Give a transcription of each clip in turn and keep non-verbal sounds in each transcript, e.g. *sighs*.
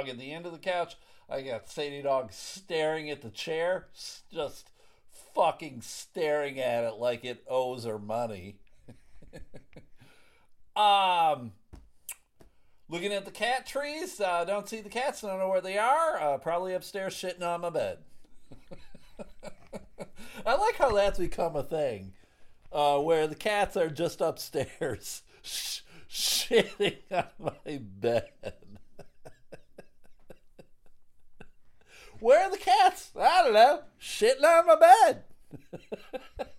Dog at the end of the couch. I got Sadie Dog staring at the chair, just fucking staring at it like it owes her money. *laughs* um, looking at the cat trees. Uh, don't see the cats. Don't know where they are. Uh, probably upstairs shitting on my bed. *laughs* I like how that's become a thing, uh, where the cats are just upstairs *laughs* sh- shitting on my bed. Where are the cats? I don't know. Shitting on my bed. *laughs*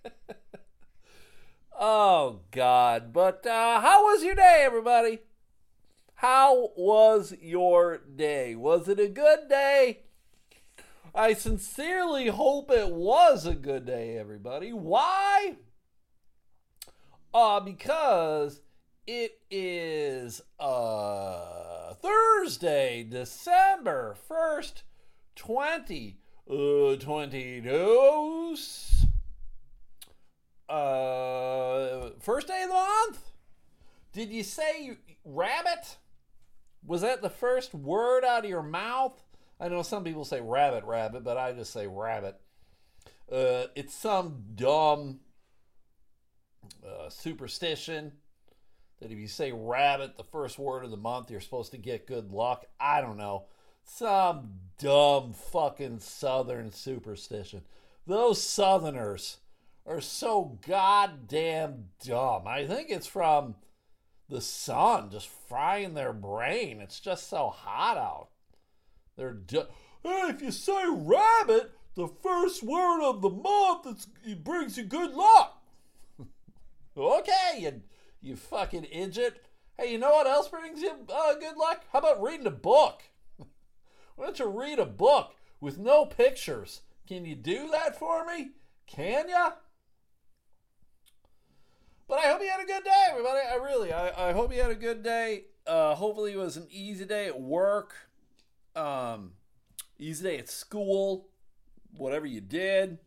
oh God! But uh, how was your day, everybody? How was your day? Was it a good day? I sincerely hope it was a good day, everybody. Why? Uh, because it is uh Thursday, December 1st, 20 uh, 22. Uh, first day of the month. Did you say rabbit? Was that the first word out of your mouth? I know some people say rabbit, rabbit, but I just say rabbit. Uh, it's some dumb uh, superstition that if you say rabbit the first word of the month, you're supposed to get good luck. I don't know. Some dumb fucking southern superstition. Those southerners are so goddamn dumb. I think it's from the sun just frying their brain. It's just so hot out. They're du- hey, if you say rabbit, the first word of the month, it brings you good luck. *laughs* okay, you you fucking idiot. Hey, you know what else brings you uh, good luck? How about reading a book? Why don't you read a book with no pictures? Can you do that for me? Can ya? But I hope you had a good day, everybody. I really, I, I hope you had a good day. Uh, hopefully, it was an easy day at work, um, easy day at school, whatever you did.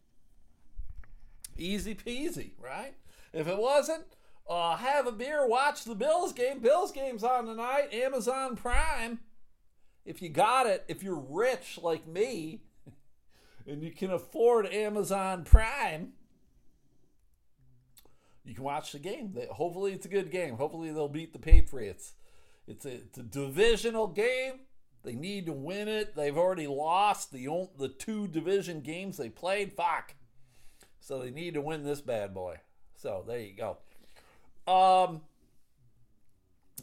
Easy peasy, right? If it wasn't, uh, have a beer, watch the Bills game. Bills game's on tonight. Amazon Prime. If you got it, if you're rich like me, *laughs* and you can afford Amazon Prime, you can watch the game. Hopefully, it's a good game. Hopefully, they'll beat the Patriots. It's a, it's a divisional game. They need to win it. They've already lost the the two division games they played. Fuck. So they need to win this bad boy. So there you go. Um,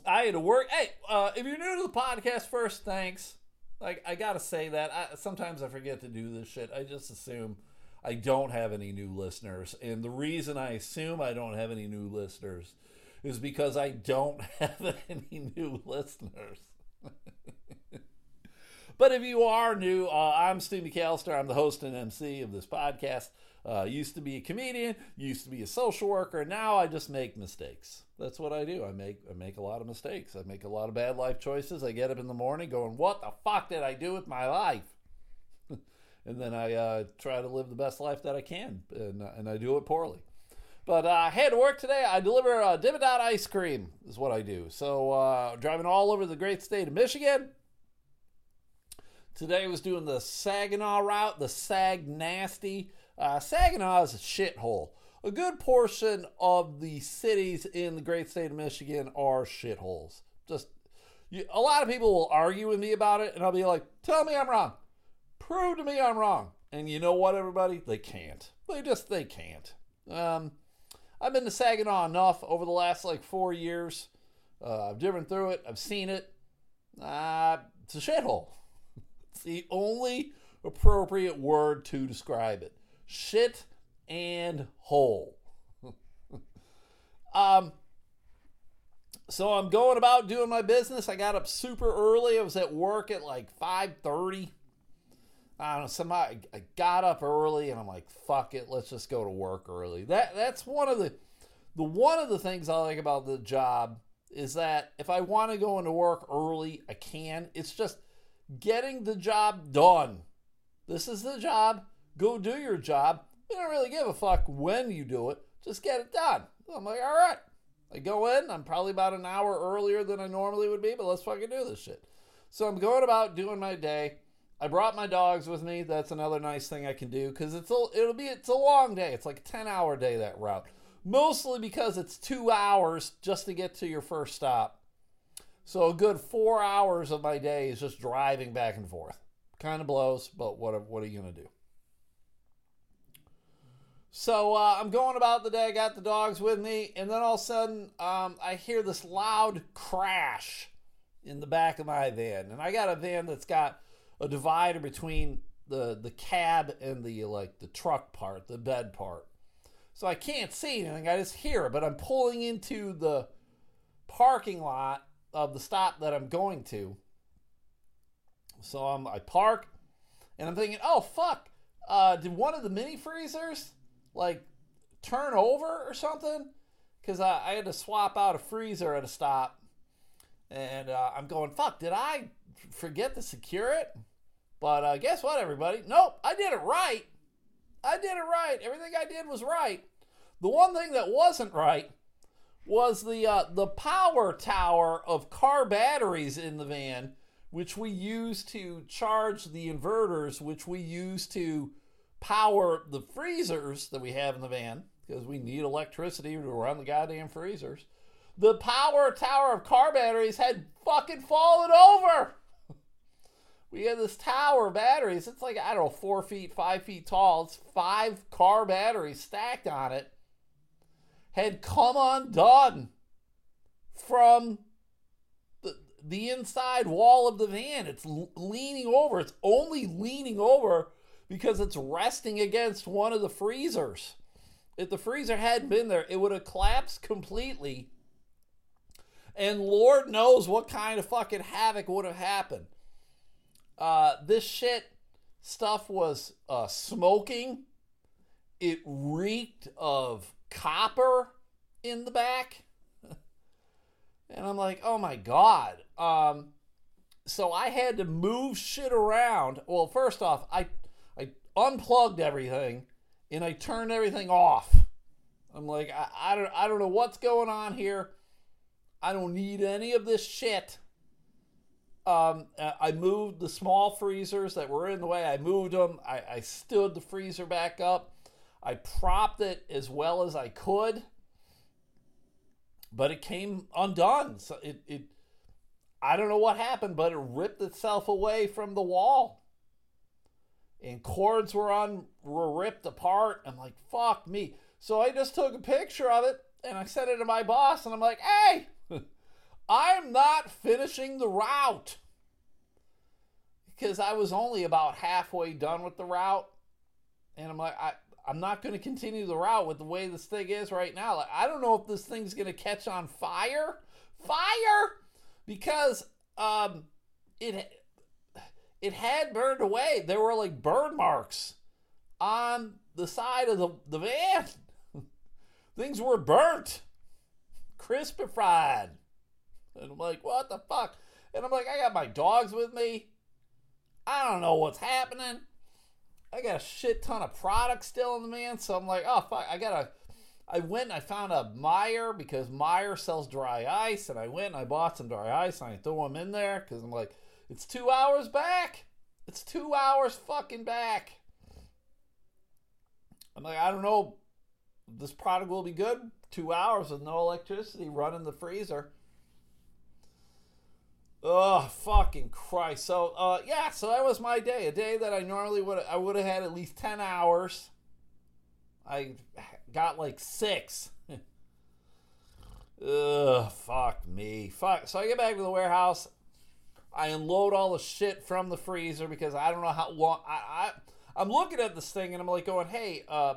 I had to work. Hey, uh, if you're new to the podcast, first, thanks. Like I gotta say that. I, sometimes I forget to do this shit. I just assume I don't have any new listeners, and the reason I assume I don't have any new listeners is because I don't *laughs* have any new listeners. *laughs* But if you are new, uh, I'm Steve McAllister. I'm the host and MC of this podcast. Uh, used to be a comedian, used to be a social worker. Now I just make mistakes. That's what I do. I make I make a lot of mistakes. I make a lot of bad life choices. I get up in the morning going, "What the fuck did I do with my life?" *laughs* and then I uh, try to live the best life that I can, and, uh, and I do it poorly. But uh, I had to work today. I deliver uh, Dot ice cream is what I do. So uh, driving all over the great state of Michigan. Today was doing the Saginaw route, the Sag Nasty. Uh, Saginaw is a shithole. A good portion of the cities in the great state of Michigan are shitholes. Just You, a lot of people will argue with me about it, and I'll be like, "Tell me I'm wrong. Prove to me I'm wrong." And you know what, everybody? They can't. They just they can't. Um, I've been to Saginaw enough over the last like four years. Uh, I've driven through it. I've seen it. Uh, it's a shithole. *laughs* It's the only appropriate word to describe it. Shit and hole. *laughs* um, so I'm going about doing my business. I got up super early. I was at work at like 5:30. I don't know. Somebody I got up early and I'm like, fuck it, let's just go to work early. That that's one of the the one of the things I like about the job is that if I want to go into work early, I can. It's just getting the job done. This is the job. Go do your job. We don't really give a fuck when you do it. Just get it done. I'm like, all right. I go in. I'm probably about an hour earlier than I normally would be, but let's fucking do this shit. So I'm going about doing my day. I brought my dogs with me. That's another nice thing I can do because it's a, it'll be it's a long day. It's like a ten hour day that route. Mostly because it's two hours just to get to your first stop. So a good four hours of my day is just driving back and forth. Kind of blows, but what what are you gonna do? So uh, I'm going about the day. I got the dogs with me, and then all of a sudden, um, I hear this loud crash in the back of my van, and I got a van that's got a divider between the the cab and the like the truck part, the bed part. So I can't see anything. I just hear it, but I'm pulling into the parking lot of the stop that I'm going to. So I'm, I park, and I'm thinking, oh fuck, uh, did one of the mini freezers like turn over or something? Because I, I had to swap out a freezer at a stop, and uh, I'm going, fuck, did I forget to secure it? But uh, guess what, everybody? Nope, I did it right. I did it right. Everything I did was right. The one thing that wasn't right was the uh, the power tower of car batteries in the van, which we use to charge the inverters, which we use to power the freezers that we have in the van because we need electricity to run the goddamn freezers. The power tower of car batteries had fucking fallen over. *laughs* We had this tower of batteries. It's like, I don't know, four feet, five feet tall. It's five car batteries stacked on it had come undone from the, the inside wall of the van. It's leaning over. It's only leaning over because it's resting against one of the freezers. If the freezer hadn't been there, it would have collapsed completely. And Lord knows what kind of fucking havoc would have happened. Uh, this shit stuff was uh, smoking. It reeked of copper in the back. *laughs* and I'm like, oh my God. Um, so I had to move shit around. Well, first off, I, I unplugged everything and I turned everything off. I'm like, I, I, don't, I don't know what's going on here. I don't need any of this shit. Um, I moved the small freezers that were in the way. I moved them. I, I stood the freezer back up. I propped it as well as I could, but it came undone. So it, it I don't know what happened, but it ripped itself away from the wall. And cords were on were ripped apart. I'm like, fuck me. So I just took a picture of it and I sent it to my boss and I'm like, hey, *laughs* I'm not finishing the route. Because I was only about halfway done with the route. And I'm like, I, I'm not going to continue the route with the way this thing is right now. Like, I don't know if this thing's going to catch on fire. Fire! Because um, it it had burned away. There were like burn marks on the side of the, the van. *laughs* Things were burnt, crispified. And I'm like, what the fuck? And I'm like, I got my dogs with me. I don't know what's happening. I got a shit ton of products still in the van. so I'm like, oh fuck, I gotta. I went and I found a Meijer because Meijer sells dry ice, and I went and I bought some dry ice and I threw them in there because I'm like, it's two hours back. It's two hours fucking back. I'm like, I don't know. This product will be good. Two hours with no electricity running the freezer. Oh fucking Christ! So uh, yeah, so that was my day. A day that I normally would I would have had at least ten hours. I got like six. *laughs* Ugh, fuck me. Fuck. So I get back to the warehouse. I unload all the shit from the freezer because I don't know how long. I, I I'm looking at this thing and I'm like going, hey, uh,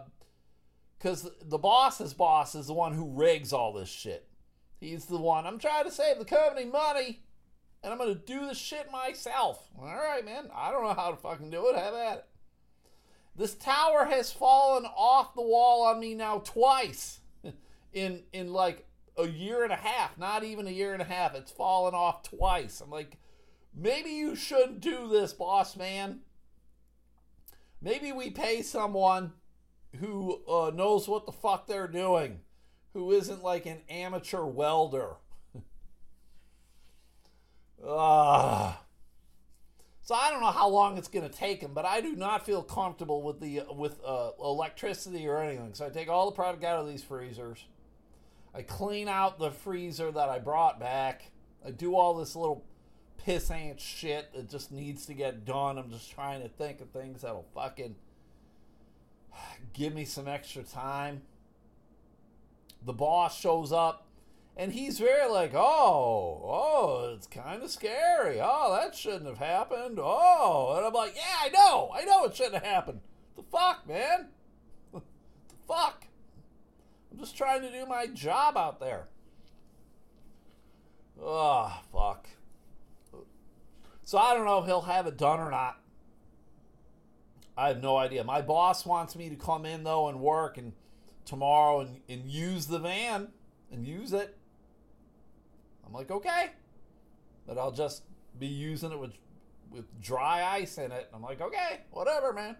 because the boss's boss is the one who rigs all this shit. He's the one. I'm trying to save the company money, and I'm gonna do the shit myself. All right, man. I don't know how to fucking do it. Have at it. This tower has fallen off the wall on me now twice *laughs* in in like a year and a half. Not even a year and a half. It's fallen off twice. I'm like, maybe you shouldn't do this, boss man. Maybe we pay someone who uh, knows what the fuck they're doing, who isn't like an amateur welder. *laughs* Ah. So I don't know how long it's going to take him, but I do not feel comfortable with the with uh, electricity or anything. So I take all the product out of these freezers. I clean out the freezer that I brought back. I do all this little pissant shit that just needs to get done. I'm just trying to think of things that'll fucking *sighs* give me some extra time. The boss shows up and he's very like, oh, oh, it's kind of scary. Oh, that shouldn't have happened. Oh, and I'm like, yeah, I know, I know it shouldn't have happened. The fuck, man? *laughs* the fuck? I'm just trying to do my job out there. Oh, fuck. So I don't know if he'll have it done or not. I have no idea. My boss wants me to come in though and work and tomorrow and, and use the van and use it. I'm like, okay. But I'll just be using it with with dry ice in it. I'm like, okay, whatever, man.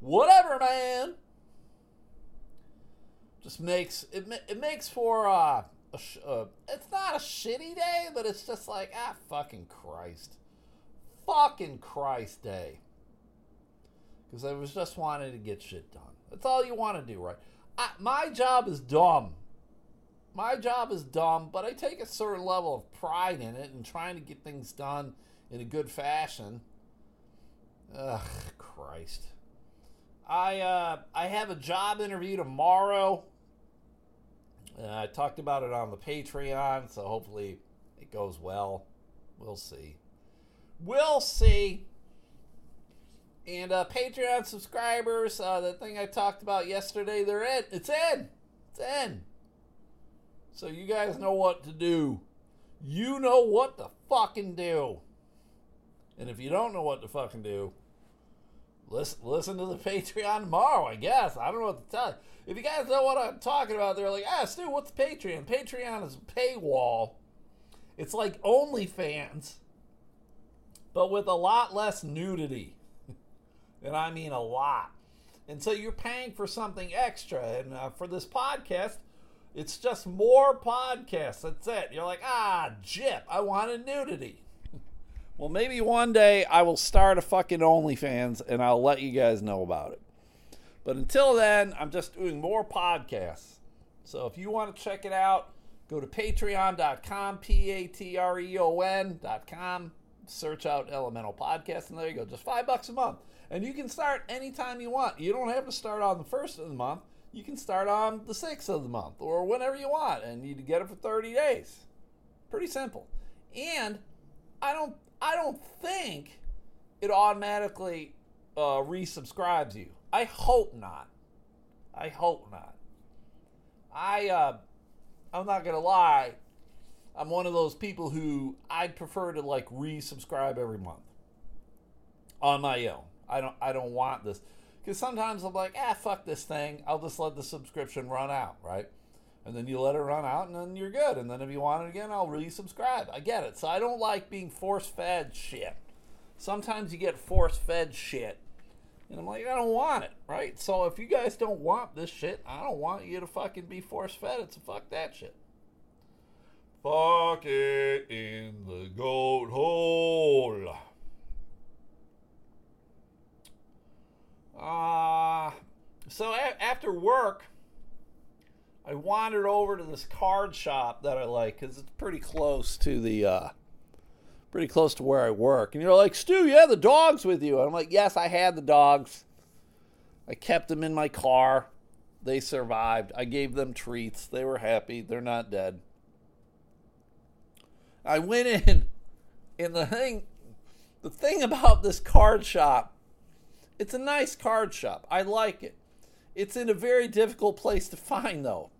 Whatever, man. Just makes it it makes for uh, uh it's not a shitty day, but it's just like ah fucking Christ. Fucking Christ day because I was just wanting to get shit done. That's all you want to do, right? I, my job is dumb. My job is dumb, but I take a certain level of pride in it and trying to get things done in a good fashion. Ugh, Christ. I uh, I have a job interview tomorrow. I talked about it on the Patreon, so hopefully it goes well. We'll see. We'll see. And uh, Patreon subscribers, uh, the thing I talked about yesterday, they're in. It's in. It's in. So you guys know what to do. You know what to fucking do. And if you don't know what to fucking do, listen, listen to the Patreon tomorrow, I guess. I don't know what to tell you. If you guys know what I'm talking about, they're like, ah, Stu, what's Patreon? Patreon is a paywall. It's like OnlyFans, but with a lot less nudity *laughs* and I mean a lot. And so you're paying for something extra. And uh, for this podcast, it's just more podcasts. That's it. You're like, ah, jip, I want a nudity. Well, maybe one day I will start a fucking OnlyFans and I'll let you guys know about it. But until then, I'm just doing more podcasts. So if you want to check it out, go to patreon.com, P A T R E O N.com, search out Elemental Podcast, and there you go. Just five bucks a month. And you can start anytime you want. You don't have to start on the first of the month. You can start on the sixth of the month or whenever you want, and you get it for 30 days. Pretty simple. And I don't I don't think it automatically uh, resubscribes you. I hope not. I hope not. I uh, I'm not gonna lie. I'm one of those people who I'd prefer to like resubscribe every month on my own. I don't I don't want this because sometimes I'm like, ah, fuck this thing. I'll just let the subscription run out, right? And then you let it run out, and then you're good. And then if you want it again, I'll resubscribe. I get it. So I don't like being force fed shit. Sometimes you get force fed shit, and I'm like, I don't want it, right? So if you guys don't want this shit, I don't want you to fucking be force fed it. So fuck that shit. Fuck it in the goat hole. Uh, so a- after work, I wandered over to this card shop that I like because it's pretty close to the, uh, pretty close to where I work. And you're like, Stu, you have the dogs with you. And I'm like, yes, I had the dogs. I kept them in my car. They survived. I gave them treats. They were happy. They're not dead. I went in, and the thing, the thing about this card shop, it's a nice card shop. I like it. It's in a very difficult place to find, though.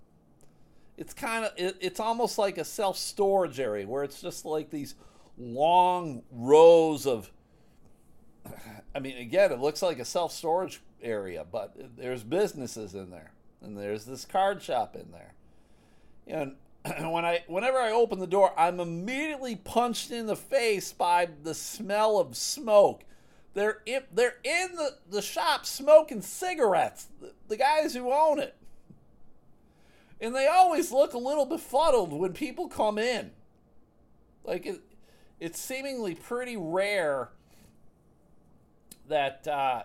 It's kind of, it, it's almost like a self storage area where it's just like these long rows of. *sighs* I mean, again, it looks like a self storage area, but there's businesses in there, and there's this card shop in there. And *clears throat* when I whenever I open the door, I'm immediately punched in the face by the smell of smoke. They're in, they're in the, the shop smoking cigarettes. The, the guys who own it. And they always look a little befuddled when people come in. Like it, it's seemingly pretty rare that uh,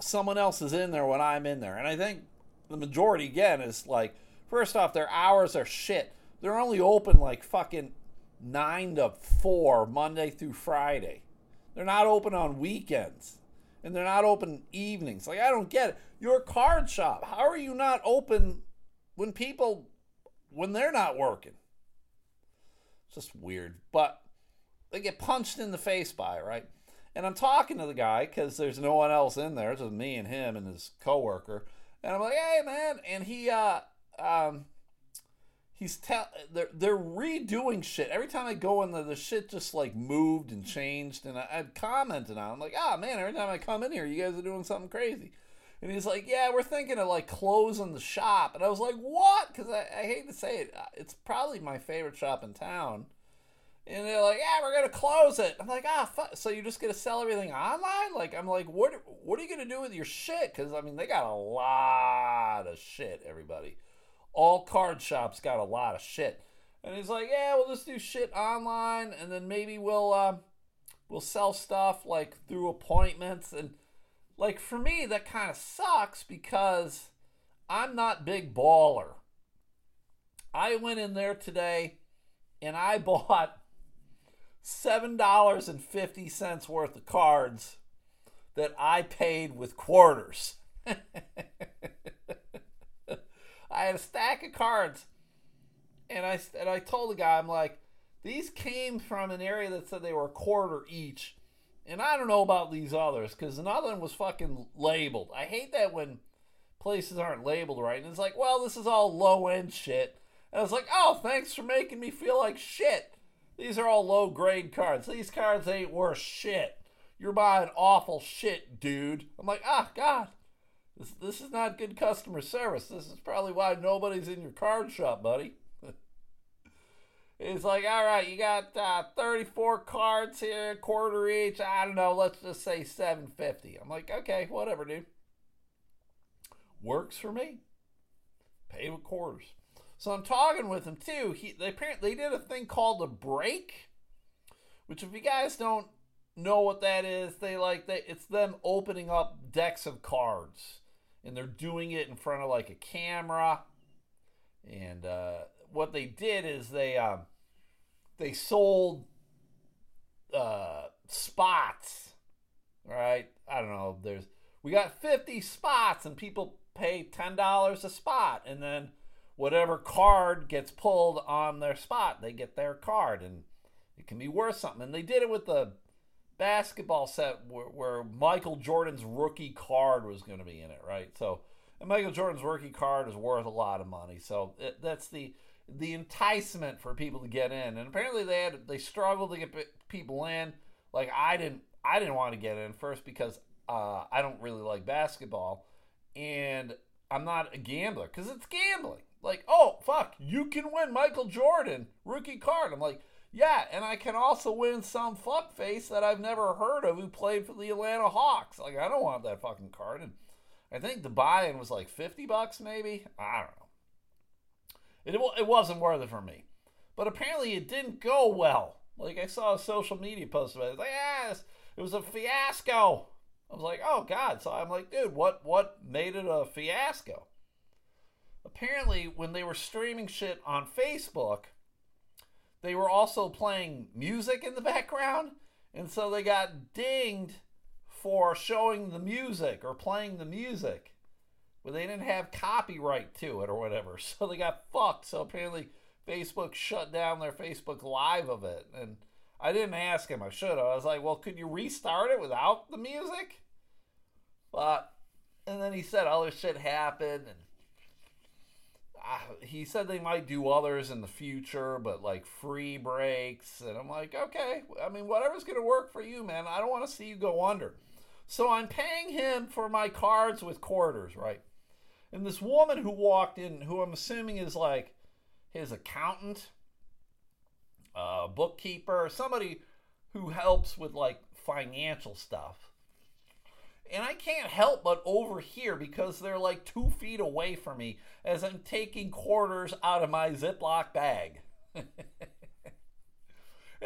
someone else is in there when I'm in there. And I think the majority, again, is like, first off, their hours are shit. They're only open like fucking 9 to 4, Monday through Friday. They're not open on weekends. And they're not open evenings. Like, I don't get it. You're a card shop. How are you not open when people, when they're not working? It's just weird. But they get punched in the face by it, right? And I'm talking to the guy because there's no one else in there. It's just me and him and his coworker. And I'm like, hey man, and he uh um he's tell they're they're redoing shit. Every time I go in there, the shit just like moved and changed. And I've commented on. It. I'm like, ah oh, man, every time I come in here, you guys are doing something crazy. And he's like, yeah, we're thinking of like closing the shop. And I was like, what? Because I, I hate to say it, it's probably my favorite shop in town. And they're like, "Yeah, we're gonna close it." I'm like, "Ah, fuck. so you're just gonna sell everything online?" Like, I'm like, "What? What are you gonna do with your shit?" Because I mean, they got a lot of shit. Everybody, all card shops got a lot of shit. And he's like, "Yeah, we'll just do shit online, and then maybe we'll uh, we'll sell stuff like through appointments." And like for me, that kind of sucks because I'm not big baller. I went in there today, and I *laughs* bought $7.50 worth of cards that I paid with quarters. *laughs* I had a stack of cards and I and I told the guy I'm like these came from an area that said they were a quarter each. And I don't know about these others another one was fucking labeled. I hate that when places aren't labeled right. And it's like, well, this is all low end shit. And I was like, oh, thanks for making me feel like shit. These are all low grade cards. These cards ain't worth shit. You're buying awful shit, dude. I'm like, ah, God, this, this is not good customer service. This is probably why nobody's in your card shop, buddy. He's like, all right, you got uh, 34 cards here, quarter each. I don't know, let's just say 750. I'm like, okay, whatever, dude. Works for me. Pay with quarters. So I'm talking with him too. He they apparently they did a thing called a break, which if you guys don't know what that is, they like they it's them opening up decks of cards, and they're doing it in front of like a camera. And uh, what they did is they um, they sold uh, spots, right? I don't know. There's we got 50 spots, and people pay ten dollars a spot, and then whatever card gets pulled on their spot, they get their card, and it can be worth something. And they did it with the basketball set where, where Michael Jordan's rookie card was going to be in it, right? So, and Michael Jordan's rookie card is worth a lot of money. So it, that's the the enticement for people to get in. And apparently they had they struggled to get people in. Like I didn't I didn't want to get in first because uh, I don't really like basketball, and I'm not a gambler because it's gambling like, oh fuck, you can win Michael Jordan rookie card. I'm like, yeah, and I can also win some fuckface that I've never heard of who played for the Atlanta Hawks. Like, I don't want that fucking card. And I think the buy-in was like fifty bucks, maybe. I don't know. It it wasn't worth it for me, but apparently it didn't go well. Like I saw a social media post about it. Like, ah, yes, it was a fiasco. I was like, oh god. So I'm like, dude, what what made it a fiasco? apparently when they were streaming shit on Facebook, they were also playing music in the background, and so they got dinged for showing the music or playing the music. But they didn't have copyright to it or whatever. *laughs* So they got fucked. So apparently Facebook shut down their Facebook Live of it. And I didn't ask him. I should have. I was like, well, could you restart it without the music? But, and then he said other shit happened. And uh, he said they might do others in the future, but like free breaks. And I'm like, okay. I mean, whatever's going to work for you, man. I don't want to see you go under. So I'm paying him for my cards with quarters, right? And this woman who walked in, who I'm assuming is like his accountant, uh, bookkeeper, somebody who helps with like financial stuff. And I can't help but overhear because they're like two feet away from me as I'm taking quarters out of my Ziploc bag. *laughs* and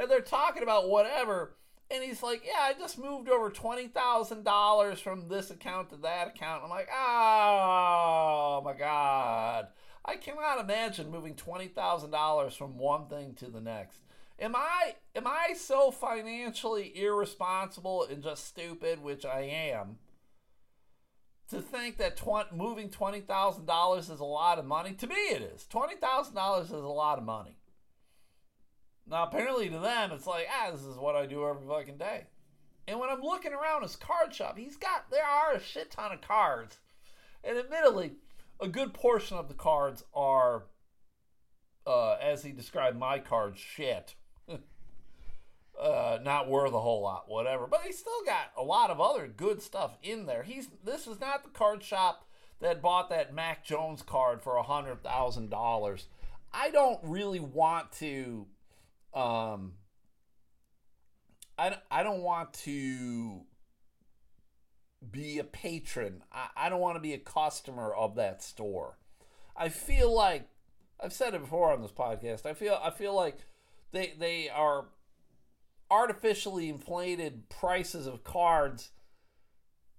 they're talking about whatever. And he's like, Yeah, I just moved over $20,000 from this account to that account. I'm like, Oh my God. I cannot imagine moving $20,000 from one thing to the next. Am I am I so financially irresponsible and just stupid, which I am, to think that tw- moving twenty thousand dollars is a lot of money? To me, it is. Twenty thousand dollars is a lot of money. Now, apparently to them, it's like, ah, this is what I do every fucking day. And when I'm looking around his card shop, he's got there are a shit ton of cards, and admittedly, a good portion of the cards are, uh, as he described my cards, shit *laughs* uh, not worth a whole lot, whatever. But he's still got a lot of other good stuff in there. He's this is not the card shop that bought that Mac Jones card for a hundred thousand dollars. I don't really want to. Um, I I don't want to be a patron. I, I don't want to be a customer of that store. I feel like I've said it before on this podcast. I feel I feel like they they are artificially inflated prices of cards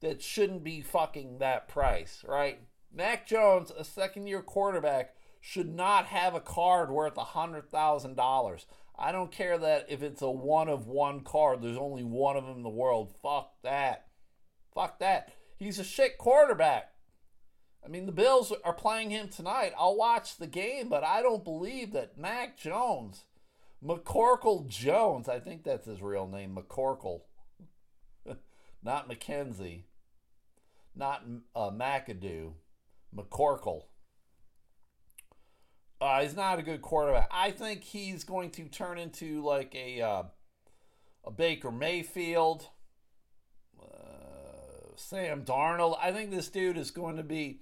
that shouldn't be fucking that price, right? Mac Jones, a second year quarterback, should not have a card worth a hundred thousand dollars. I don't care that if it's a one of one card, there's only one of them in the world. Fuck that. Fuck that. He's a shit quarterback. I mean, the Bills are playing him tonight. I'll watch the game, but I don't believe that Mac Jones McCorkle Jones, I think that's his real name, McCorkle. *laughs* not McKenzie, Not uh, McAdoo. McCorkle. Uh, he's not a good quarterback. I think he's going to turn into like a uh, a Baker Mayfield, uh, Sam Darnold. I think this dude is going to be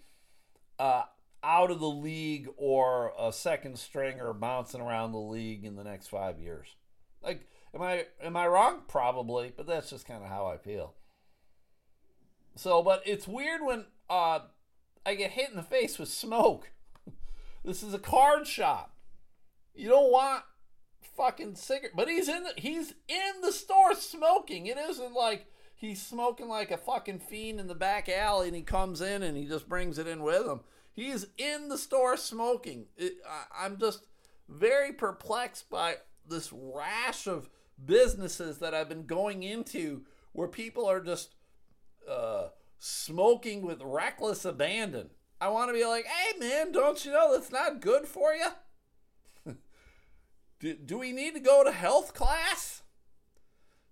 uh, out of the league or a second stringer bouncing around the league in the next five years. Like, am I am I wrong? Probably, but that's just kind of how I feel. So, but it's weird when uh, I get hit in the face with smoke. This is a card shop. You don't want fucking cigarette, but he's in the, he's in the store smoking. It isn't like he's smoking like a fucking fiend in the back alley and he comes in and he just brings it in with him. He's in the store smoking. It, I, I'm just very perplexed by this rash of businesses that I've been going into where people are just uh, smoking with reckless abandon. I want to be like, hey man, don't you know that's not good for you? *laughs* do, do we need to go to health class?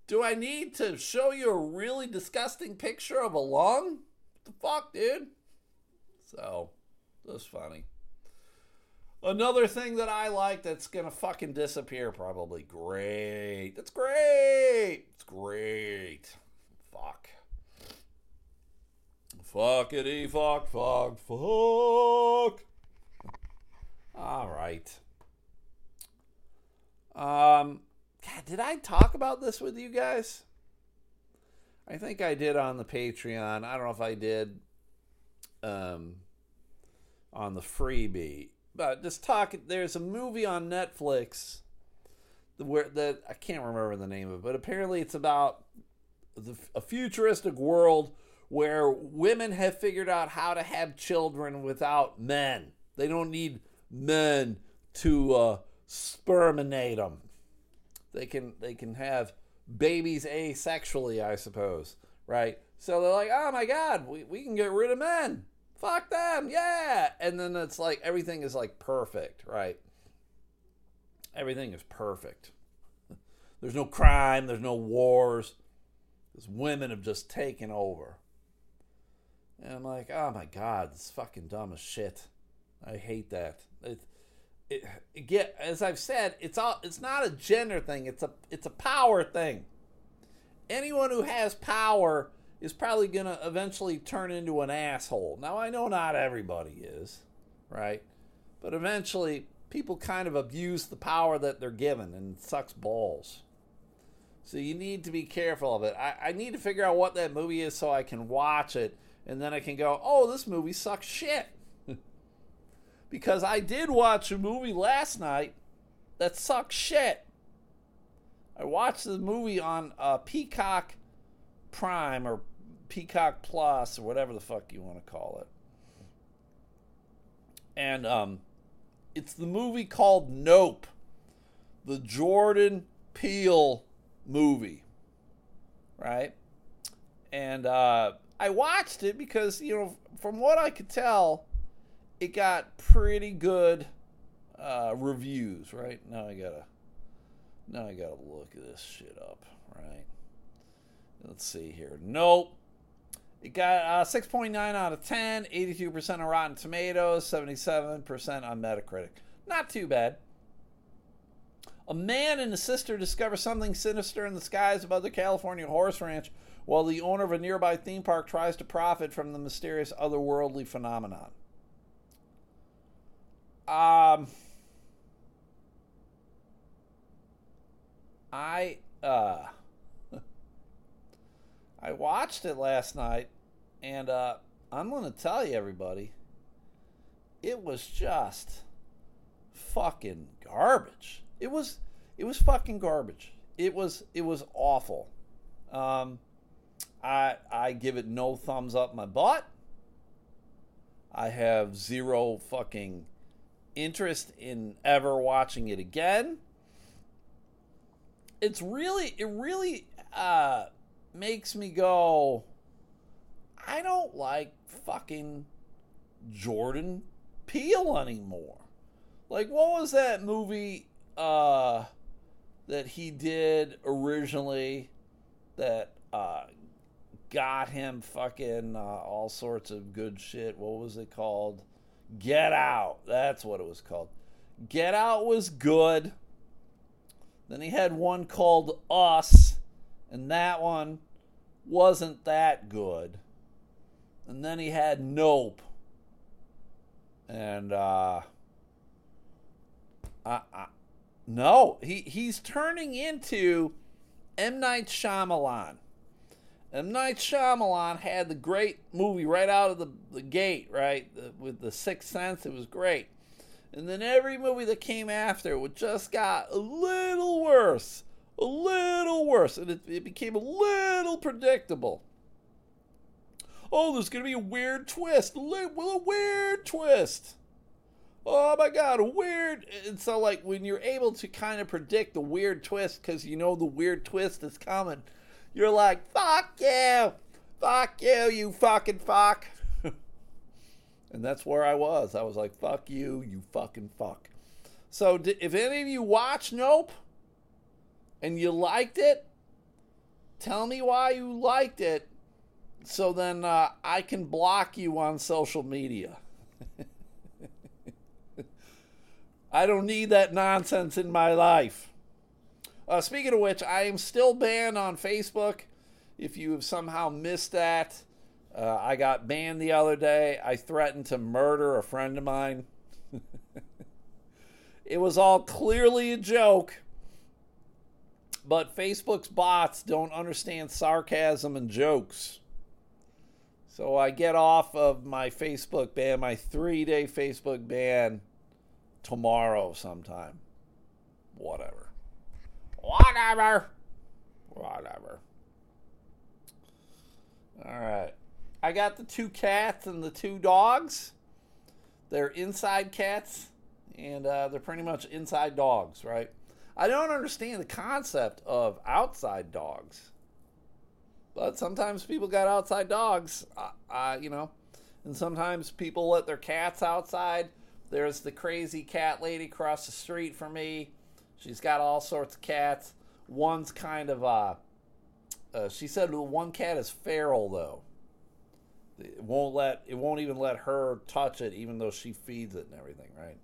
Do I need to show you a really disgusting picture of a lung? What the fuck, dude? So, that's funny. Another thing that I like that's gonna fucking disappear probably. Great. That's great. It's great. Fuck. Fuckity fuck fuck fuck. All right. Um God, did I talk about this with you guys? I think I did on the Patreon. I don't know if I did. Um on the freebie. But just talk. There's a movie on Netflix where that I can't remember the name of, it, but apparently it's about the, a futuristic world where women have figured out how to have children without men. They don't need men to uh, sperminate them. They can they can have babies asexually, I suppose, right? So they're like, oh my god, we, we can get rid of men. Fuck them, yeah. And then it's like everything is like perfect, right? Everything is perfect. There's no crime, there's no wars. Because women have just taken over. And I'm like, oh my god, is fucking dumb as shit. I hate that. It, it, get as I've said, it's all it's not a gender thing. It's a it's a power thing. Anyone who has power is probably gonna eventually turn into an asshole. Now I know not everybody is, right? But eventually people kind of abuse the power that they're given and sucks balls. So you need to be careful of it. I, I need to figure out what that movie is so I can watch it and then I can go, oh, this movie sucks shit. *laughs* because I did watch a movie last night that sucks shit. I watched the movie on uh, Peacock Prime or Peacock Plus or whatever the fuck you want to call it. And um, it's the movie called Nope, the Jordan Peele movie, right? And uh, I watched it because you know, from what I could tell, it got pretty good uh, reviews. Right now, I gotta now I gotta look this shit up. Right. Let's see here. Nope. It got uh, 6.9 out of 10, 82% on Rotten Tomatoes, 77% on Metacritic. Not too bad. A man and his sister discover something sinister in the skies above the California horse ranch while the owner of a nearby theme park tries to profit from the mysterious otherworldly phenomenon. Um, I uh, *laughs* I watched it last night, and uh, I'm to tell you, everybody, it was just fucking garbage. It was it was fucking garbage. It was it was awful. Um, I I give it no thumbs up my butt. I have zero fucking interest in ever watching it again. It's really it really uh makes me go I don't like fucking Jordan Peele anymore. Like what was that movie uh that he did originally that uh got him fucking uh, all sorts of good shit. What was it called? Get Out. That's what it was called. Get Out was good. Then he had one called Us, and that one wasn't that good. And then he had Nope. And uh I, I no, he he's turning into M Night Shyamalan. M. Night Shyamalan had the great movie right out of the, the gate, right? The, with The Sixth Sense, it was great. And then every movie that came after it just got a little worse. A little worse. And it, it became a little predictable. Oh, there's going to be a weird twist. Well, a weird twist. Oh my god, a weird. And so, like, when you're able to kind of predict the weird twist because you know the weird twist is coming you're like, fuck you, fuck you, you fucking fuck. *laughs* and that's where I was. I was like, fuck you, you fucking fuck. So if any of you watch Nope and you liked it, tell me why you liked it so then uh, I can block you on social media. *laughs* I don't need that nonsense in my life. Uh, speaking of which, I am still banned on Facebook. If you have somehow missed that, uh, I got banned the other day. I threatened to murder a friend of mine. *laughs* it was all clearly a joke. But Facebook's bots don't understand sarcasm and jokes. So I get off of my Facebook ban, my three day Facebook ban, tomorrow sometime. Whatever. Whatever. Whatever. All right. I got the two cats and the two dogs. they're inside cats, and uh, they're pretty much inside dogs, right? I don't understand the concept of outside dogs, but sometimes people got outside dogs, uh, uh, you know, and sometimes people let their cats outside. There's the crazy cat lady across the street from me. She's got all sorts of cats. One's kind of uh, uh she said one cat is feral though. It won't let it won't even let her touch it, even though she feeds it and everything, right?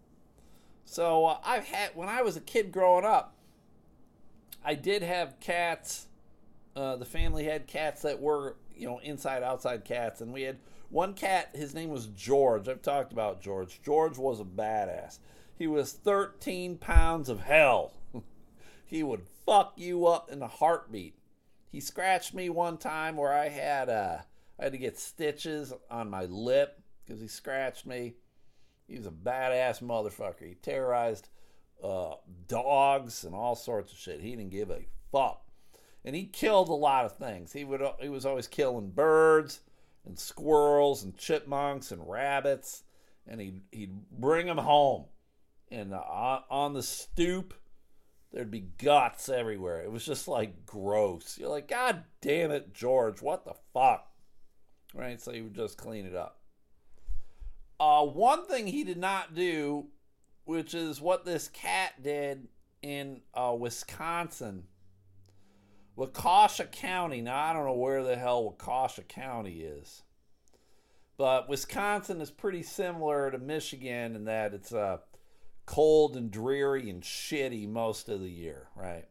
So uh, I've had when I was a kid growing up, I did have cats. Uh, the family had cats that were you know inside outside cats, and we had one cat. His name was George. I've talked about George. George was a badass. He was 13 pounds of hell. *laughs* he would fuck you up in a heartbeat. He scratched me one time where I had uh, I had to get stitches on my lip because he scratched me. He was a badass motherfucker. He terrorized uh, dogs and all sorts of shit. He didn't give a fuck, and he killed a lot of things. He would he was always killing birds and squirrels and chipmunks and rabbits, and he'd he'd bring them home, and uh, on the stoop there'd be guts everywhere. It was just like gross. You're like, God damn it, George, what the fuck? Right? So he would just clean it up. Uh, one thing he did not do, which is what this cat did in uh, Wisconsin, Waukesha County. Now, I don't know where the hell Waukesha County is, but Wisconsin is pretty similar to Michigan in that it's uh, cold and dreary and shitty most of the year, right?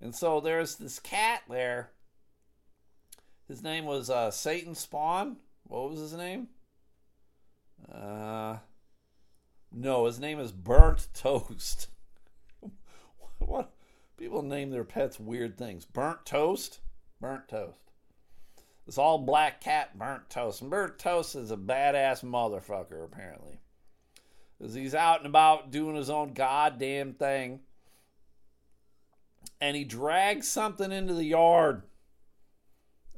And so there's this cat there. His name was uh, Satan Spawn. What was his name? Uh, no, his name is Burnt Toast. *laughs* what? People name their pets weird things. Burnt Toast? Burnt Toast. This all black cat, Burnt Toast. And Burnt Toast is a badass motherfucker, apparently. Because he's out and about doing his own goddamn thing. And he drags something into the yard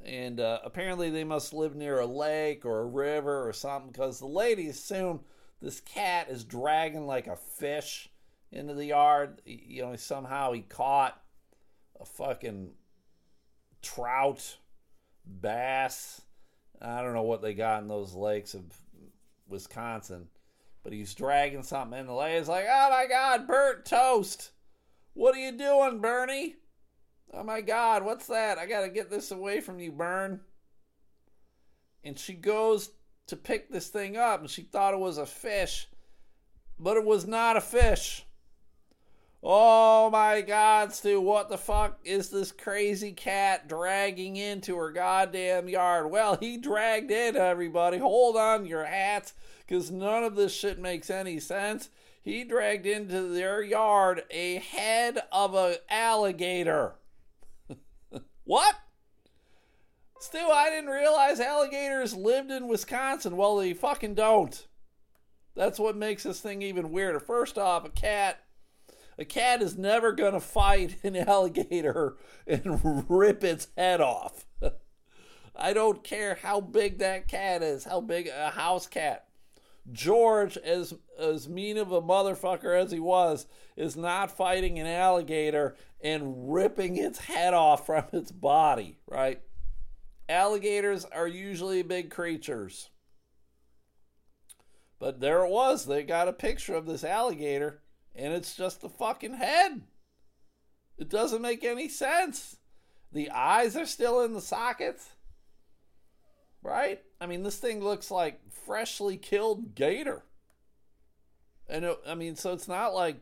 and uh, apparently they must live near a lake or a river or something because the lady assumed this cat is dragging like a fish into the yard. You know, somehow he caught a fucking trout, bass. I don't know what they got in those lakes of Wisconsin, but he's dragging something in. The lady's like, "Oh my God, burnt toast! What are you doing, Bernie?" Oh my God, what's that? I gotta get this away from you, Burn. And she goes to pick this thing up, and she thought it was a fish, but it was not a fish. Oh my God, Stu, what the fuck is this crazy cat dragging into her goddamn yard? Well, he dragged in, everybody. Hold on your hats, because none of this shit makes any sense. He dragged into their yard a head of an alligator. *laughs* What? Stu, I didn't realize alligators lived in Wisconsin. Well, they fucking don't. That's what makes this thing even weirder. First off, a cat. A cat is never going to fight *laughs* an alligator and rip its head off. *laughs* I don't care how big that cat is, how big a house cat. George, as as mean of a motherfucker as he was, is not fighting an alligator and ripping its head off from its body, right? Alligators are usually big creatures. But there it was. They got a picture of this alligator, and it's just the fucking head. It doesn't make any sense. The eyes are still in the sockets, right? I mean, this thing looks like freshly killed gator. And it, I mean, so it's not like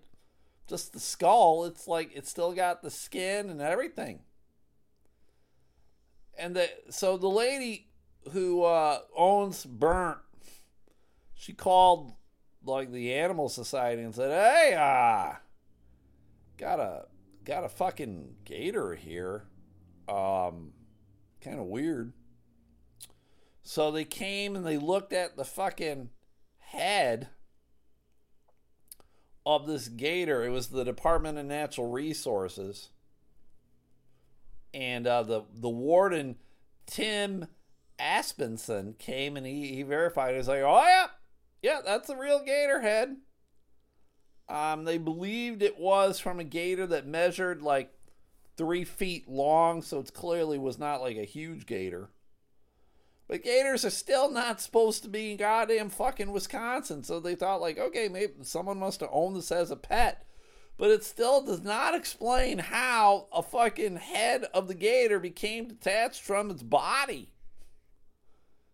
just the skull. It's like it's still got the skin and everything. And the so the lady who uh, owns Burnt, she called like the Animal Society and said, "Hey, uh, got a got a fucking gator here. Um, kind of weird." So they came and they looked at the fucking head of this gator. It was the Department of Natural Resources, and uh, the the warden Tim Aspenson came and he, he verified. He's like, "Oh yeah, yeah, that's a real gator head. Um, they believed it was from a gator that measured like three feet long, so it clearly was not like a huge gator. But gators are still not supposed to be in goddamn fucking Wisconsin, so they thought like, okay, maybe someone must have owned this as a pet. But it still does not explain how a fucking head of the gator became detached from its body.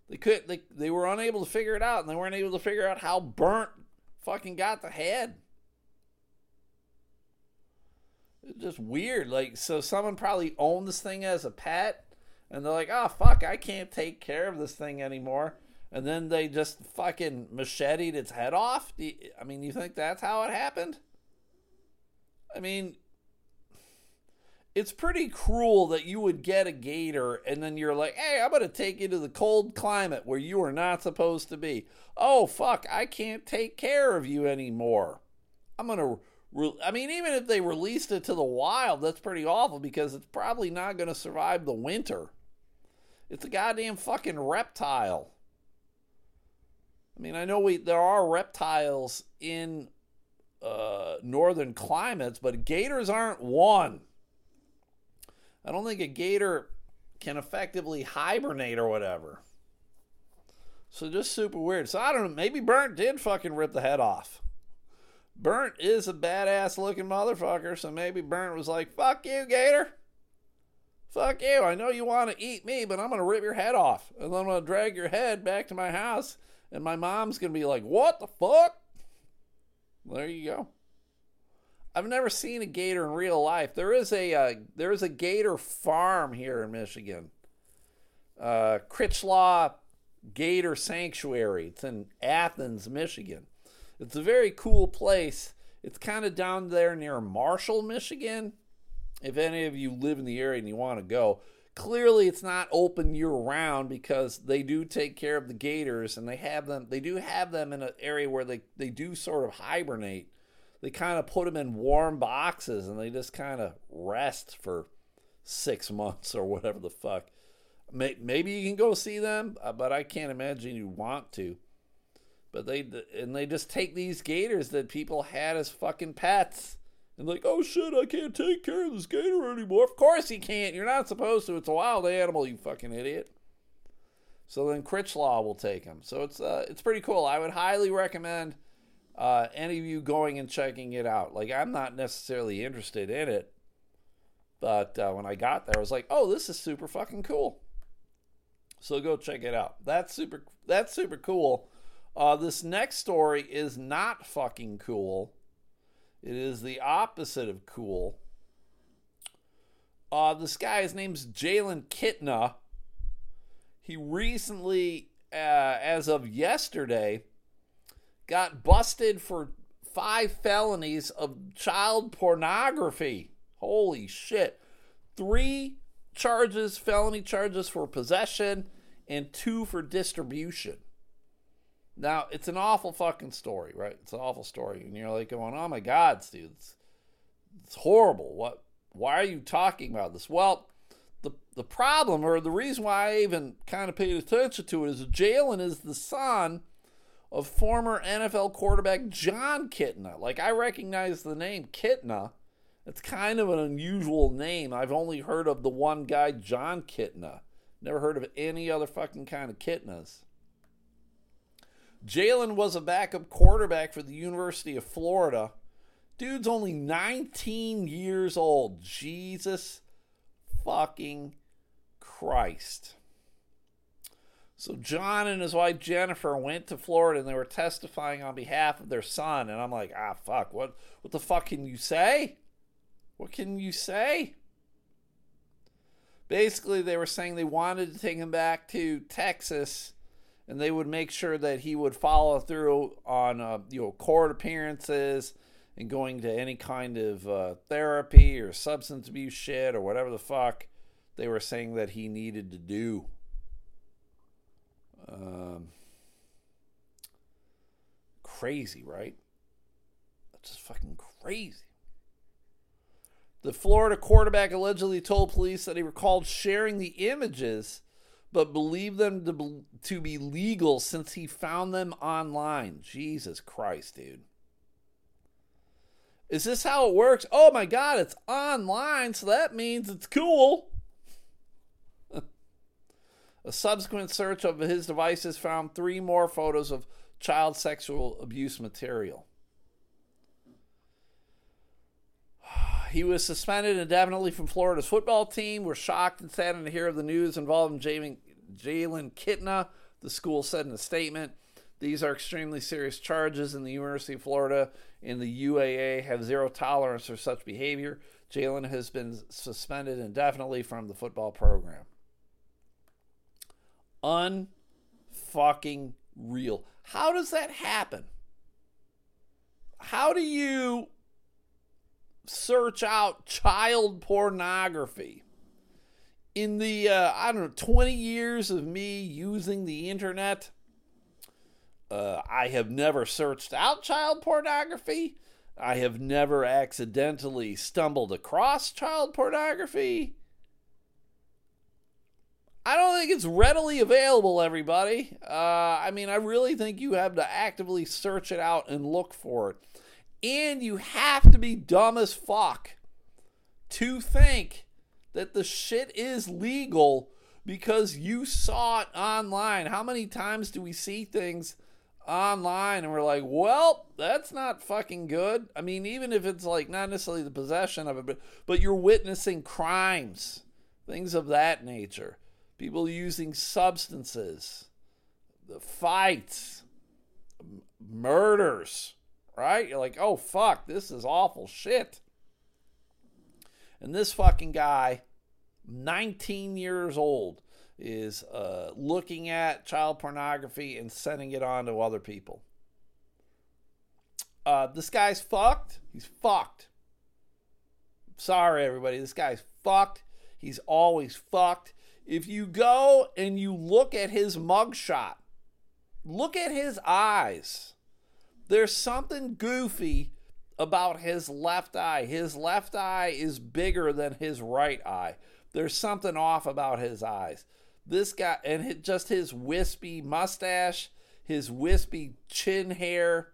They could they they were unable to figure it out, and they weren't able to figure out how burnt fucking got the head. It's just weird. Like, so someone probably owned this thing as a pet, and they're like, oh, fuck, I can't take care of this thing anymore. And then they just fucking macheted its head off. You, I mean, you think that's how it happened? I mean, it's pretty cruel that you would get a gator and then you're like, hey, I'm going to take you to the cold climate where you are not supposed to be. Oh, fuck, I can't take care of you anymore. I'm going to I mean, even if they released it to the wild, that's pretty awful because it's probably not going to survive the winter. It's a goddamn fucking reptile. I mean, I know we there are reptiles in uh, northern climates, but gators aren't one. I don't think a gator can effectively hibernate or whatever. So just super weird. So I don't know. Maybe Burnt did fucking rip the head off. Burnt is a badass looking motherfucker, so maybe Burnt was like, fuck you, Gator. Fuck you. I know you want to eat me, but I'm going to rip your head off. And then I'm going to drag your head back to my house, and my mom's going to be like, what the fuck? There you go. I've never seen a gator in real life. There is a uh, there is a gator farm here in Michigan. Uh, Critchlow Gator Sanctuary. It's in Athens, Michigan. It's a very cool place. It's kind of down there near Marshall, Michigan. If any of you live in the area and you want to go, clearly it's not open year round because they do take care of the gators and they have them they do have them in an area where they, they do sort of hibernate. They kind of put them in warm boxes and they just kind of rest for six *laughs* months or whatever the fuck. Maybe you can go see them, uh, but I can't imagine you want to. But they and they just take these gators that people had as fucking pets. And like, oh shit, I can't take care of this gator anymore. Of course you can't. You're not supposed to. It's a wild animal, you fucking idiot. So then Critchlow will take him. So it's uh, it's pretty cool. I would highly recommend uh, any of you going and checking it out. Like I'm not necessarily interested in it, but uh, when I got there, I was like, oh, this is super fucking cool. So go check it out. That's super. That's super cool. Uh, this next story is not fucking cool. It is the opposite of cool. Uh, this guy, his name's Jalen Kitna. He recently, uh, as of yesterday, got busted for five felonies of child pornography. Holy shit. Three charges, felony charges for possession, and two for distribution. Now, it's an awful fucking story, right? It's an awful story. And you're like going, oh my God, Steve, it's, it's horrible. What? Why are you talking about this? Well, the, the problem or the reason why I even kind of paid attention to it is Jalen is the son of former NFL quarterback Jon Kitna. Like, I recognize the name Kitna. It's kind of an unusual name. I've only heard of the one guy, Jon Kitna. Never heard of any other fucking kind of Kitnas. Jalen was a backup quarterback for the University of Florida. Dude's only 19 years old. Jesus fucking Christ. So Jon and his wife Jennifer went to Florida and they were testifying on behalf of their son. And I'm like, ah, fuck. What, what the fuck can you say? What can you say? Basically, they were saying they wanted to take him back to Texas and they would make sure that he would follow through on uh, you know court appearances and going to any kind of uh, therapy or substance abuse shit or whatever the fuck they were saying that he needed to do. Um, crazy, right? That's just fucking crazy. The Florida quarterback allegedly told police that he recalled sharing the images but believed them to be, to be legal since he found them online. Jesus Christ, dude. Is this how it works? Oh my God, it's online, so that means it's cool. *laughs* A subsequent search of his devices found three more photos of child sexual abuse material. *sighs* He was suspended indefinitely from Florida's football team. We're shocked and saddened to hear of the news involving Jalen Kitna, the school said in a statement. These are extremely serious charges, and the University of Florida and the UAA have zero tolerance for such behavior. Jalen has been suspended indefinitely from the football program. Unfucking real. How does that happen? How do you search out child pornography? In the, uh, I don't know, 20 years of me using the internet, uh, I have never searched out child pornography. I have never accidentally stumbled across child pornography. I don't think it's readily available, everybody. Uh, I mean, I really think you have to actively search it out and look for it. And you have to be dumb as fuck to think that the shit is legal because you saw it online. How many times do we see things online and we're like, well, that's not fucking good? I mean, even if it's like not necessarily the possession of it, but, but you're witnessing crimes, things of that nature people using substances, the fights, murders, right? You're like, oh, fuck, this is awful shit. And this fucking guy, 19 years old, is uh, looking at child pornography and sending it on to other people. Uh, this guy's fucked. He's fucked. Sorry, everybody. This guy's fucked. He's always fucked. If you go and you look at his mugshot, look at his eyes. There's something goofy about his left eye. His left eye is bigger than his right eye. There's something off about his eyes. This guy, and just his wispy mustache, his wispy chin hair.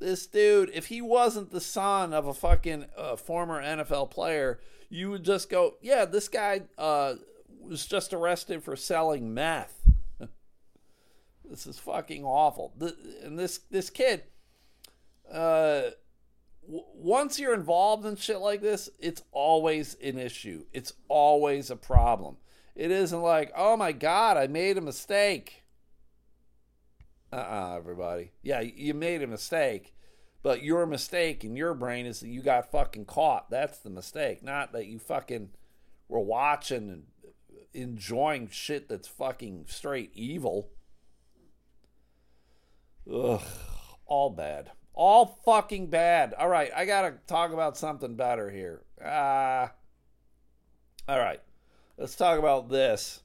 This dude, if he wasn't the son of a fucking uh, former NFL player, you would just go, yeah, this guy uh, was just arrested for selling meth. *laughs* this is fucking awful. And this this kid, uh, once you're involved in shit like this, it's always an issue. It's always a problem. It isn't like, oh my god, I made a mistake. Uh uh-uh, uh everybody. Yeah, you made a mistake. But your mistake in your brain is that you got fucking caught. That's the mistake. Not that you fucking were watching and enjoying shit that's fucking straight evil. Ugh, all bad. All fucking bad. All right, I gotta talk about something better here. Ah. Uh, all right, let's talk about this.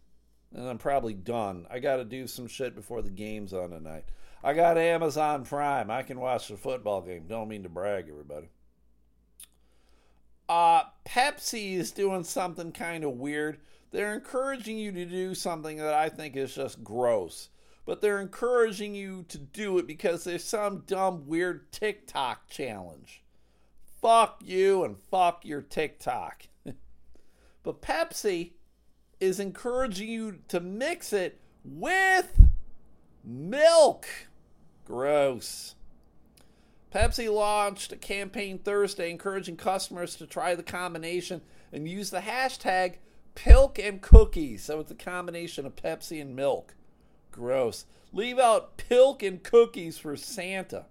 And I'm probably done. I gotta do some shit before the game's on tonight. I got Amazon Prime. I can watch the football game. Don't mean to brag, everybody. Uh, Pepsi is doing something kind of weird. They're encouraging you to do something that I think is just gross. But they're encouraging you to do it because there's some dumb, weird TikTok challenge. Fuck you and fuck your TikTok. *laughs* but Pepsi is encouraging you to mix it with milk. Gross. Pepsi launched a campaign Thursday encouraging customers to try the combination and use the hashtag Pilk and cookies. So it's a combination of Pepsi and milk. Gross. Leave out Pilk and cookies for Santa.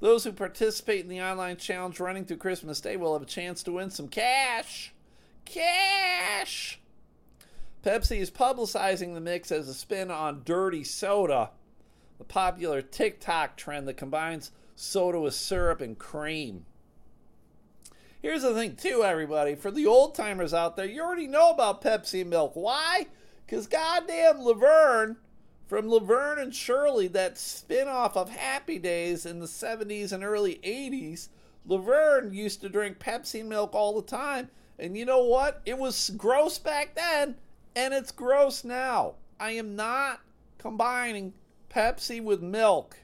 Those who participate in the online challenge running through Christmas Day will have a chance to win some cash. Cash! Pepsi is publicizing the mix as a spin on dirty soda, the popular TikTok trend that combines soda with syrup and cream. Here's the thing, too, everybody. For the old timers out there, you already know about Pepsi Milk. Why? Because goddamn Laverne from Laverne and Shirley, that spin off of Happy Days in the 70s and early 80s, Laverne used to drink Pepsi Milk all the time. And you know what? It was gross back then, And it's gross now. I am not combining Pepsi with milk,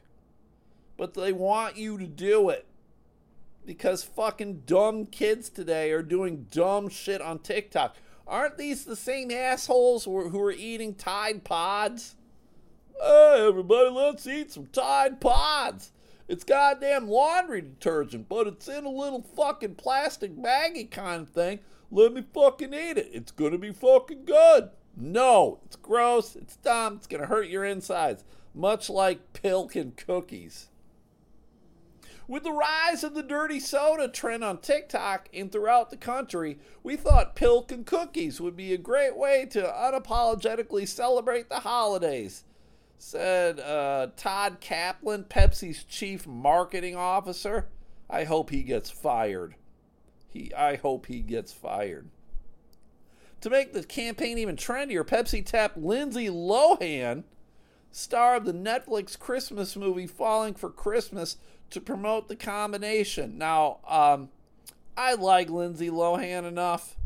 but they want you to do it because fucking dumb kids today are doing dumb shit on TikTok. Aren't these the same assholes who are, who are eating Tide Pods? Hey, everybody, let's eat some Tide Pods. It's goddamn laundry detergent, but it's in a little fucking plastic baggy kind of thing. Let me fucking eat it. It's gonna be fucking good. No, it's gross. It's dumb. It's gonna hurt your insides, much like pilk and cookies. With the rise of the dirty soda trend on TikTok and throughout the country, we thought Pilk and Cookies would be a great way to unapologetically celebrate the holidays, said uh, Todd Kaplan, Pepsi's chief marketing officer. I hope he gets fired. He, I hope he gets fired. To make the campaign even trendier, Pepsi tapped Lindsay Lohan, star of the Netflix Christmas movie Falling for Christmas, to promote the combination. Now, um, I like Lindsay Lohan enough,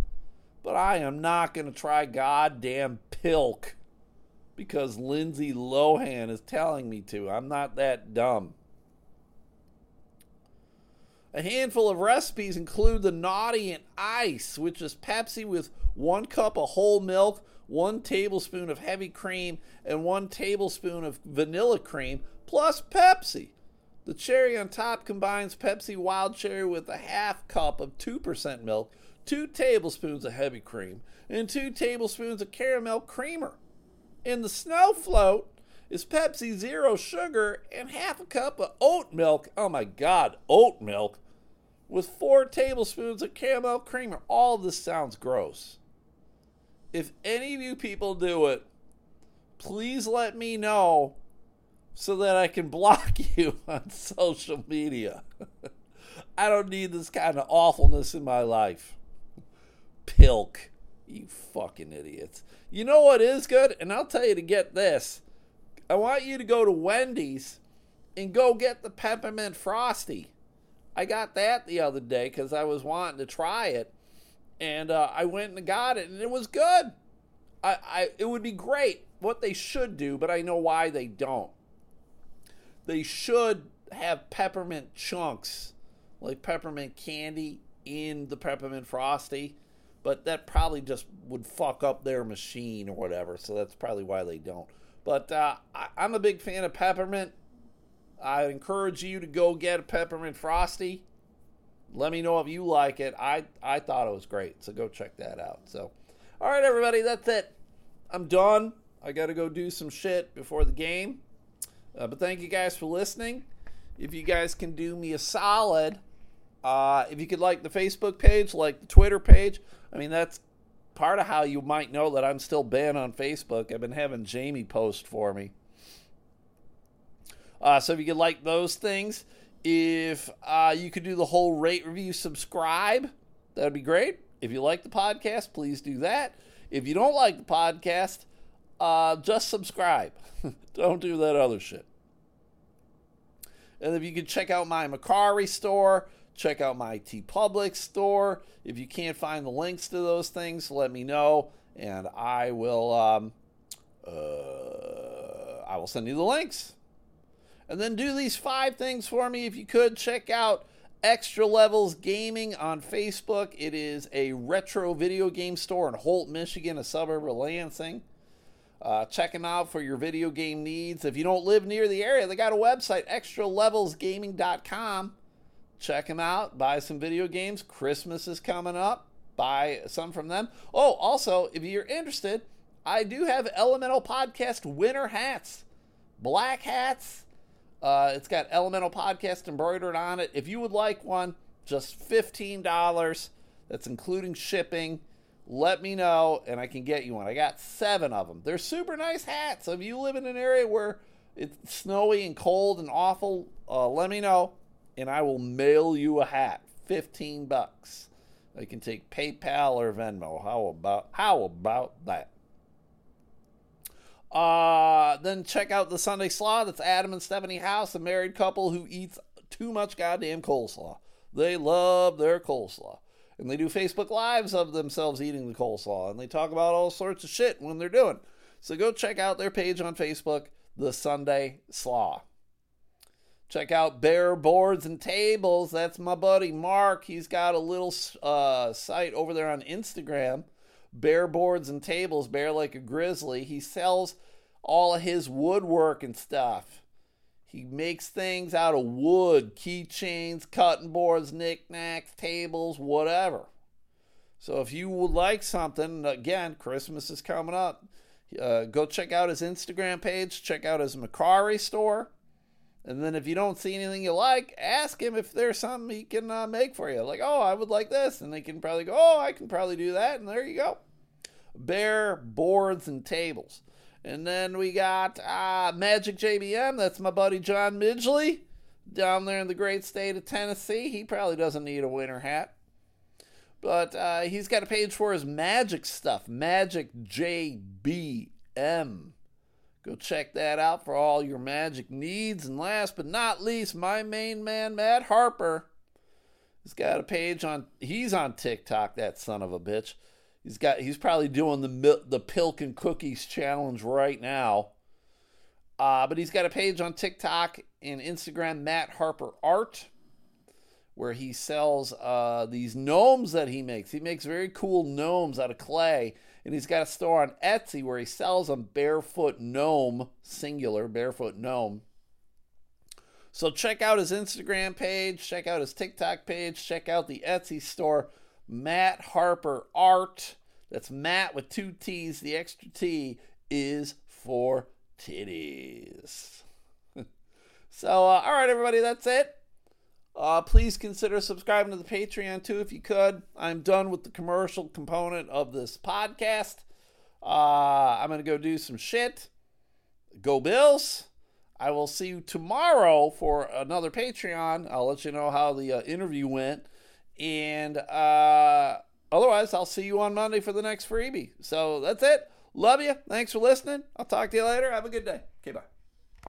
but I am not going to try goddamn Pilk because Lindsay Lohan is telling me to. I'm not that dumb. A handful of recipes include the Naughty and Nice, which is Pepsi with one cup of whole milk, one tablespoon of heavy cream, and one tablespoon of vanilla cream, plus Pepsi. The cherry on top combines Pepsi Wild Cherry with a half cup of 2% milk, 2 tablespoons of heavy cream, and 2 tablespoons of caramel creamer. In the snow float is Pepsi Zero Sugar and half a cup of oat milk. Oh my god, oat milk with 4 tablespoons of caramel creamer. All this sounds gross. If any of you people do it, please let me know so that I can *laughs* block you on social media. *laughs* I don't need this kind of awfulness in my life. Pilk. You fucking idiots. You know what is good? And I'll tell you to get this. I want you to go to Wendy's and go get the peppermint frosty. I got that the other day because I was wanting to try it. And uh, I went and got it, and it was good. I, I, it would be great what they should do, but I know why they don't they should have peppermint chunks, like peppermint candy, in the peppermint frosty. But that probably just would fuck up their machine or whatever. So that's probably why they don't. But uh, I, I'm a big fan of peppermint. I encourage you to go get a peppermint frosty. Let me know if you like it. I I thought it was great, so go check that out. So, all right, everybody, that's it. I'm done. I got to go do some shit before the game. Uh, but thank you guys for listening. If you guys can do me a solid, uh, if you could like the Facebook page, like the Twitter page, I mean, that's part of how you might know that I'm still banned on Facebook. I've been having Jamie post for me. Uh, so if you could like those things, if uh, you could do the whole rate, review, subscribe, that would be great. If you like the podcast, please do that. If you don't like the podcast, uh, just subscribe. *laughs* don't do that other shit. And if you could check out my Mercari store, check out my TeePublic store. If you can't find the links to those things, let me know, and I will. Um, uh, I will send you the links. And then do these five things for me if you could. Check out Extra Levels Gaming on Facebook. It is a retro video game store in Holt, Michigan, a suburb of Lansing. Uh, check them out for your video game needs. If you don't live near the area, they got a website, extralevelsgaming.com. Check them out. Buy some video games. Christmas is coming up. Buy some from them. Oh, also, if you're interested, I do have Elemental Podcast winter hats, black hats. Uh, it's got Elemental Podcast embroidered on it. If you would like one, just $15. That's including shipping let me know and I can get you one. I got seven of them. They're super nice hats. If you live in an area where it's snowy and cold and awful, uh, let me know and I will mail you a hat. 15 bucks. I can take PayPal or Venmo. How about how about that? Uh, then check out the Sunday Slaw. That's Adam and Stephanie House, a married couple who eats too much goddamn coleslaw. They love their coleslaw. And they do Facebook Lives of themselves eating the coleslaw. And they talk about all sorts of shit when they're doing. So go check out their page on Facebook, The Sunday Slaw. Check out Bear Boards and Tables. That's my buddy Mark. He's got a little uh, site over there on Instagram. Bear Boards and Tables, Bear like a grizzly. He sells all of his woodwork and stuff. He makes things out of wood, keychains, cutting boards, knickknacks, tables, whatever. So if you would like something, again, Christmas is coming up. Uh, go check out his Instagram page, check out his Mercari store. And then if you don't see anything you like, ask him if there's something he can uh, make for you. Like, oh, I would like this. And they can probably go, oh, I can probably do that. And there you go. Bear boards and tables. And then we got uh, Magic JBM. That's my buddy John Midgley down there in the great state of Tennessee. He probably doesn't need a winter hat. But uh, he's got a page for his magic stuff, Magic JBM. Go check that out for all your magic needs. And last but not least, my main man, Matt Harper. He's got a page on, he's on TikTok, that son of a bitch. He's got, he's probably doing the, the Pilk and Cookies challenge right now. Uh, but he's got a page on TikTok and Instagram, Matt Harper Art, where he sells uh, these gnomes that he makes. He makes very cool gnomes out of clay and he's got a store on Etsy where he sells them barefoot gnome, singular, barefoot gnome. So check out his Instagram page, check out his TikTok page, check out the Etsy store, Matt Harper Art. That's Matt with two T's. The extra T is for titties. *laughs* so, uh, all right, everybody, that's it. Uh, please consider subscribing to the Patreon too if you could. I'm done with the commercial component of this podcast. Uh, I'm going to go do some shit. Go Bills. I will see you tomorrow for another Patreon. I'll let you know how the uh, interview went. And uh, otherwise, I'll see you on Monday for the next freebie. So that's it. Love you. Thanks for listening. I'll talk to you later. Have a good day. Okay, bye.